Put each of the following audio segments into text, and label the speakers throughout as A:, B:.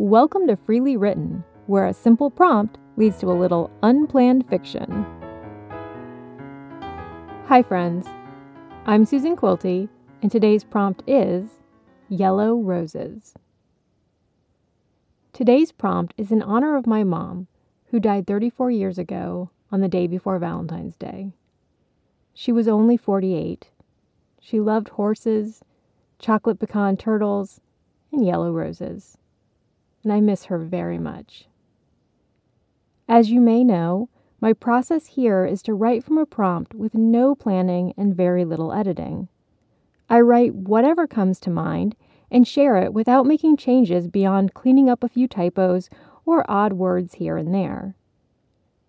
A: Welcome to Freely Written, where a simple prompt leads to a little unplanned fiction. Hi, friends. I'm Susan Quilty, and today's prompt is Yellow Roses. Today's prompt is in honor of my mom, who died 34 years ago on the day before Valentine's Day. She was only 48. She loved horses, chocolate pecan turtles, and yellow roses and I miss her very much. As you may know, my process here is to write from a prompt with no planning and very little editing. I write whatever comes to mind and share it without making changes beyond cleaning up a few typos or odd words here and there.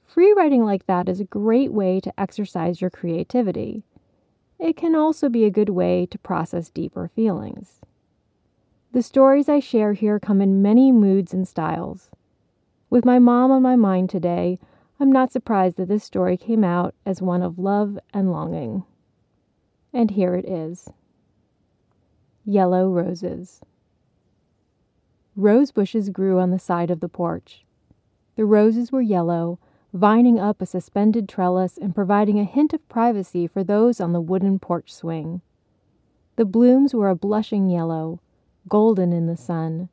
A: Free writing like that is a great way to exercise your creativity. It can also be a good way to process deeper feelings. The stories I share here come in many moods and styles. With my mom on my mind today, I'm not surprised that this story came out as one of love and longing. And here it is Yellow Roses. Rose bushes grew on the side of the porch. The roses were yellow, vining up a suspended trellis and providing a hint of privacy for those on the wooden porch swing. The blooms were a blushing yellow, golden in the sun,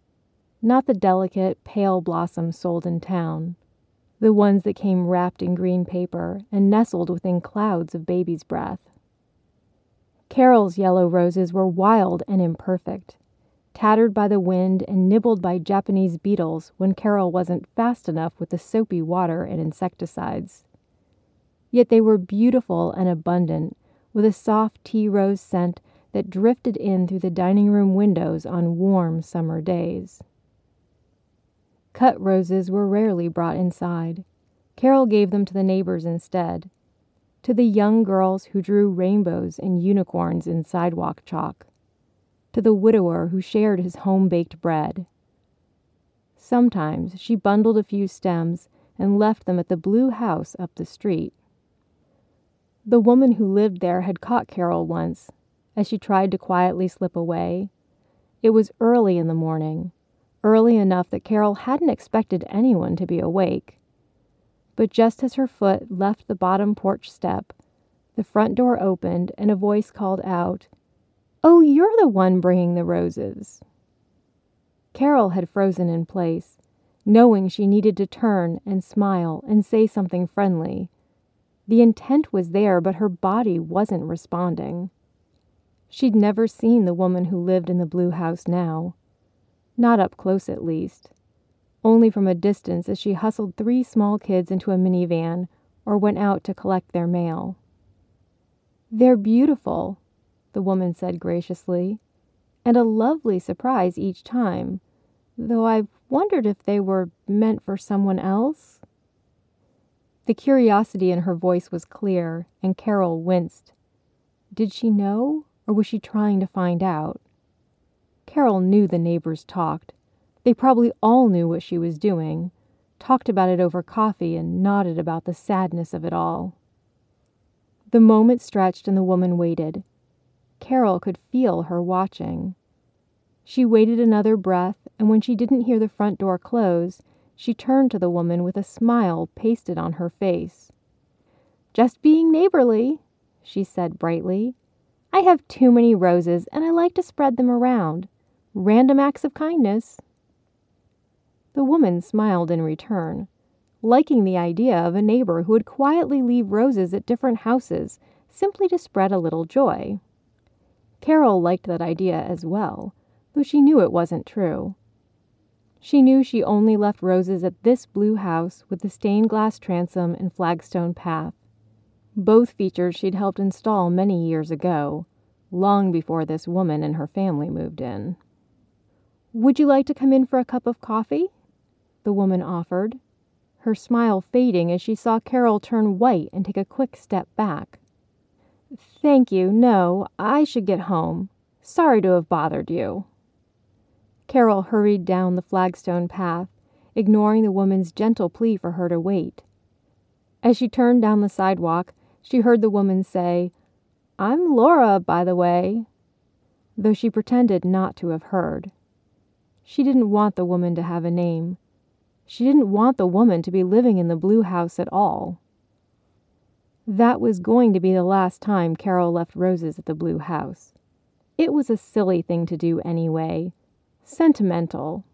A: not the delicate, pale blossoms sold in town, the ones that came wrapped in green paper and nestled within clouds of baby's breath. Carol's yellow roses were wild and imperfect, tattered by the wind and nibbled by Japanese beetles when Carol wasn't fast enough with the soapy water and insecticides. Yet they were beautiful and abundant, with a soft tea rose scent that drifted in through the dining room windows on warm summer days. Cut roses were rarely brought inside. Carol gave them to the neighbors instead, to the young girls who drew rainbows and unicorns in sidewalk chalk, to the widower who shared his home baked bread. Sometimes she bundled a few stems and left them at the blue house up the street. The woman who lived there had caught Carol once as she tried to quietly slip away. It was early in the morning, early enough that Carol hadn't expected anyone to be awake. But just as her foot left the bottom porch step, the front door opened and a voice called out, Oh, you're the one bringing the roses. Carol had frozen in place, knowing she needed to turn and smile and say something friendly. The intent was there, but her body wasn't responding. She'd never seen the woman who lived in the blue house now. Not up close, at least. Only from a distance as she hustled three small kids into a minivan or went out to collect their mail. They're beautiful, the woman said graciously, and a lovely surprise each time, though I've wondered if they were meant for someone else. The curiosity in her voice was clear, and Carol winced. Did she know? Or was she trying to find out? Carol knew the neighbors talked. They probably all knew what she was doing, talked about it over coffee, and nodded about the sadness of it all. The moment stretched and the woman waited. Carol could feel her watching. She waited another breath, and when she didn't hear the front door close, she turned to the woman with a smile pasted on her face. Just being neighborly, she said brightly. I have too many roses and I like to spread them around. Random acts of kindness. The woman smiled in return, liking the idea of a neighbor who would quietly leave roses at different houses simply to spread a little joy. Carol liked that idea as well, though she knew it wasn't true. She knew she only left roses at this blue house with the stained glass transom and flagstone path both features she'd helped install many years ago, long before this woman and her family moved in. Would you like to come in for a cup of coffee? The woman offered, her smile fading as she saw Carol turn white and take a quick step back. Thank you, no, I should get home. Sorry to have bothered you. Carol hurried down the flagstone path, ignoring the woman's gentle plea for her to wait. As she turned down the sidewalk, she heard the woman say, I'm Laura, by the way, though she pretended not to have heard. She didn't want the woman to have a name. She didn't want the woman to be living in the blue house at all. That was going to be the last time Carol left roses at the blue house. It was a silly thing to do anyway. Sentimental.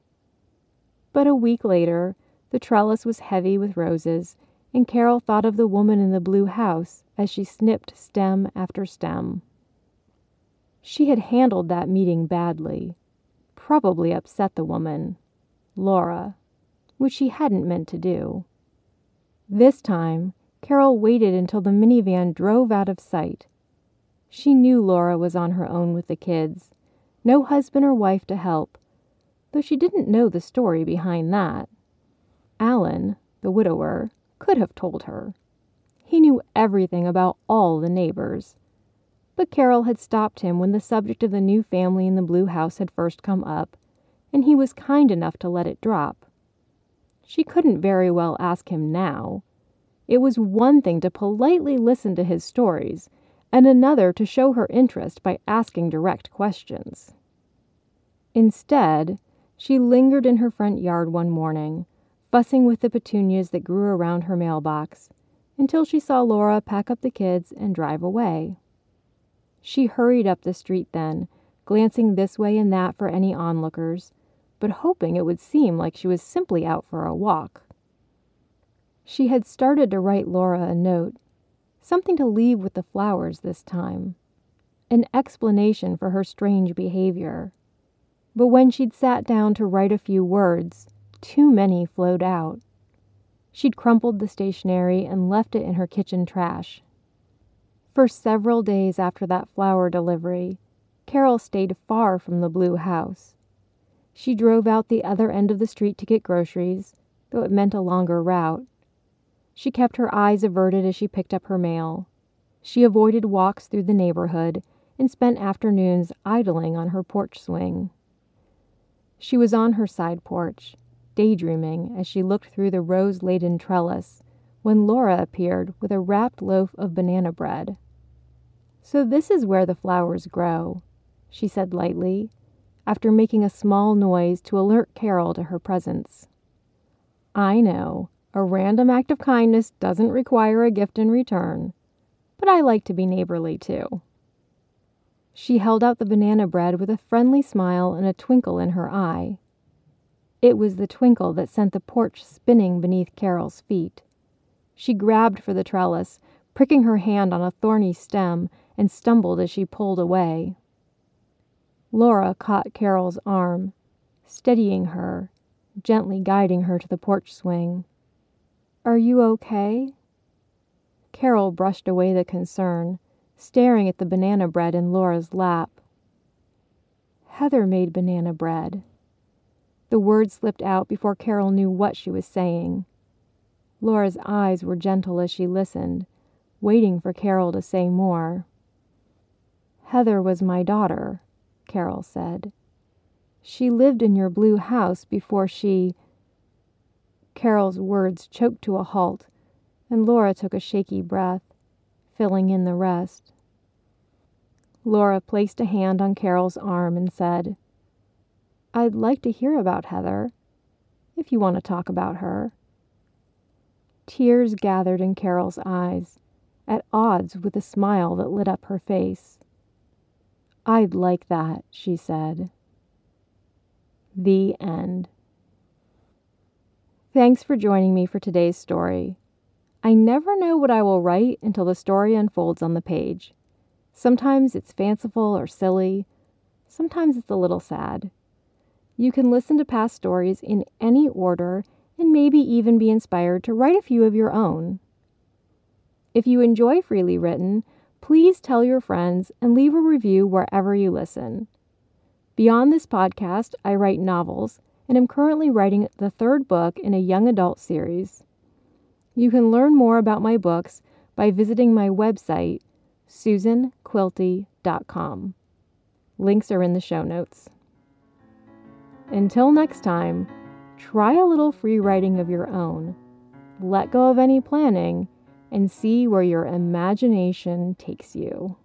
A: But a week later, the trellis was heavy with roses, and Carol thought of the woman in the blue house as she snipped stem after stem. She had handled that meeting badly, probably upset the woman, Laura, which she hadn't meant to do. This time, Carol waited until the minivan drove out of sight. She knew Laura was on her own with the kids, no husband or wife to help, though she didn't know the story behind that. Alan, the widower, could have told her. He knew everything about all the neighbors. But Carol had stopped him when the subject of the new family in the blue house had first come up, and he was kind enough to let it drop. She couldn't very well ask him now it was one thing to politely listen to his stories, and another to show her interest by asking direct questions. Instead, she lingered in her front yard one morning, fussing with the petunias that grew around her mailbox, until she saw Laura pack up the kids and drive away. She hurried up the street then, glancing this way and that for any onlookers, but hoping it would seem like she was simply out for a walk. She had started to write Laura a note, something to leave with the flowers this time, an explanation for her strange behavior. But when she'd sat down to write a few words, too many flowed out. She'd crumpled the stationery and left it in her kitchen trash. For several days after that flower delivery, Carol stayed far from the blue house. She drove out the other end of the street to get groceries, though it meant a longer route. She kept her eyes averted as she picked up her mail. She avoided walks through the neighborhood and spent afternoons idling on her porch swing. She was on her side porch, daydreaming as she looked through the rose laden trellis, when Laura appeared with a wrapped loaf of banana bread. So this is where the flowers grow, she said lightly, after making a small noise to alert Carol to her presence. I know, a random act of kindness doesn't require a gift in return, but I like to be neighborly too. She held out the banana bread with a friendly smile and a twinkle in her eye. It was the twinkle that sent the porch spinning beneath Carol's feet. She grabbed for the trellis, pricking her hand on a thorny stem, and stumbled as she pulled away. Laura caught Carol's arm, steadying her, gently guiding her to the porch swing. Are you okay? Carol brushed away the concern, staring at the banana bread in Laura's lap. Heather made banana bread. The words slipped out before Carol knew what she was saying. Laura's eyes were gentle as she listened, waiting for Carol to say more. Heather was my daughter, Carol said. She lived in your blue house before she Carol's words choked to a halt, and Laura took a shaky breath, filling in the rest. Laura placed a hand on Carol's arm and said, I'd like to hear about Heather, if you want to talk about her. Tears gathered in Carol's eyes, at odds with the smile that lit up her face. I'd like that, she said. The end. Thanks for joining me for today's story. I never know what I will write until the story unfolds on the page. Sometimes it's fanciful or silly, sometimes it's a little sad. You can listen to past stories in any order and maybe even be inspired to write a few of your own. If you enjoy Freely Written, please tell your friends and leave a review wherever you listen. Beyond this podcast, I write novels and am currently writing the third book in a young adult series. You can learn more about my books by visiting my website, susanquilty.com. Links are in the show notes. Until next time, try a little free writing of your own. Let go of any planning and see where your imagination takes you.